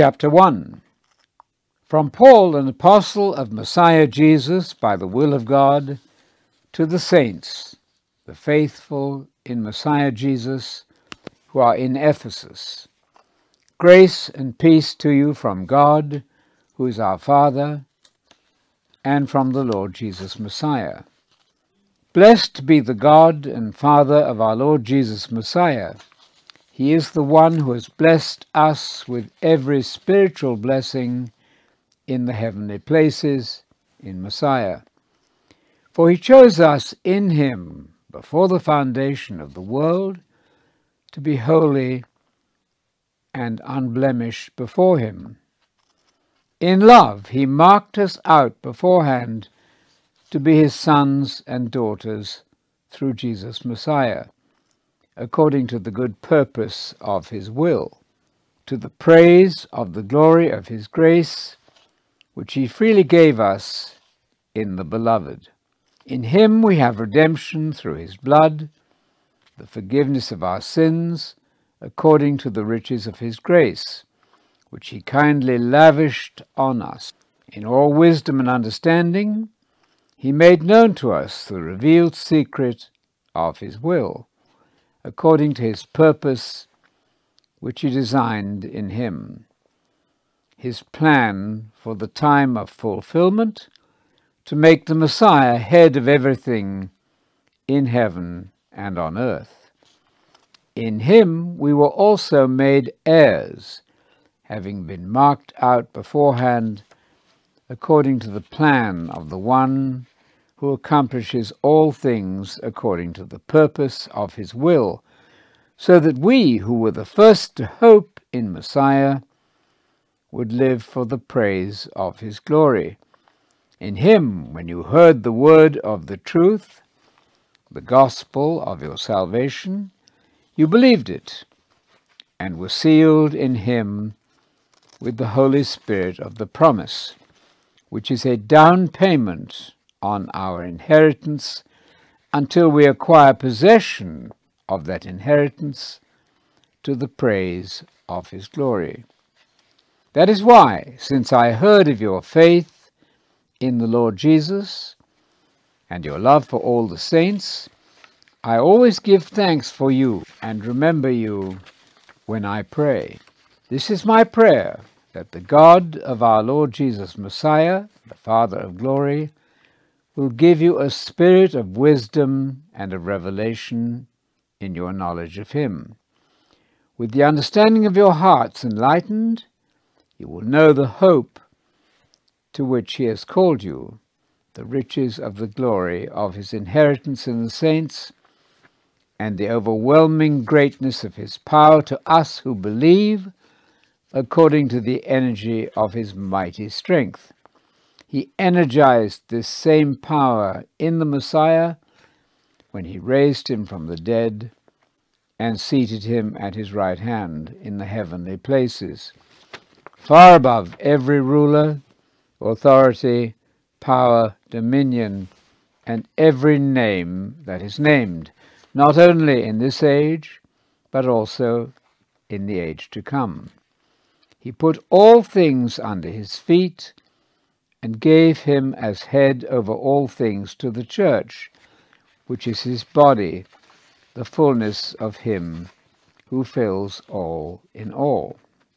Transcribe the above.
Chapter 1 From Paul, an apostle of Messiah Jesus, by the will of God, to the saints, the faithful in Messiah Jesus, who are in Ephesus. Grace and peace to you from God, who is our Father, and from the Lord Jesus Messiah. Blessed be the God and Father of our Lord Jesus Messiah. He is the one who has blessed us with every spiritual blessing in the heavenly places in Messiah. For he chose us in him before the foundation of the world to be holy and unblemished before him. In love, he marked us out beforehand to be his sons and daughters through Jesus Messiah according to the good purpose of his will, to the praise of the glory of his grace, which he freely gave us in the Beloved. In him we have redemption through his blood, the forgiveness of our sins, according to the riches of his grace, which he kindly lavished on us. In all wisdom and understanding, he made known to us the revealed secret of his will according to his purpose, which he designed in him. His plan for the time of fulfillment, to make the Messiah head of everything in heaven and on earth. In him we were also made heirs, having been marked out beforehand according to the plan of the one who accomplishes all things according to the purpose of his will, so that we, who were the first to hope in Messiah, would live for the praise of his glory. In him, when you heard the word of the truth, the gospel of your salvation, you believed it, and were sealed in him with the Holy Spirit of the promise, which is a down payment on our inheritance until we acquire possession of that inheritance to the praise of his glory. That is why, since I heard of your faith in the Lord Jesus and your love for all the saints, I always give thanks for you and remember you when I pray. This is my prayer, that the God of our Lord Jesus Messiah, the Father of glory, will give you a spirit of wisdom and of revelation in your knowledge of him. With the understanding of your hearts enlightened, you will know the hope to which he has called you, the riches of the glory of his inheritance in the saints, and the overwhelming greatness of his power to us who believe, according to the energy of his mighty strength he energized this same power in the Messiah when he raised him from the dead and seated him at his right hand in the heavenly places, far above every ruler, authority, power, dominion, and every name that is named, not only in this age, but also in the age to come. He put all things under his feet and gave him as head over all things to the church, which is his body, the fullness of him who fills all in all.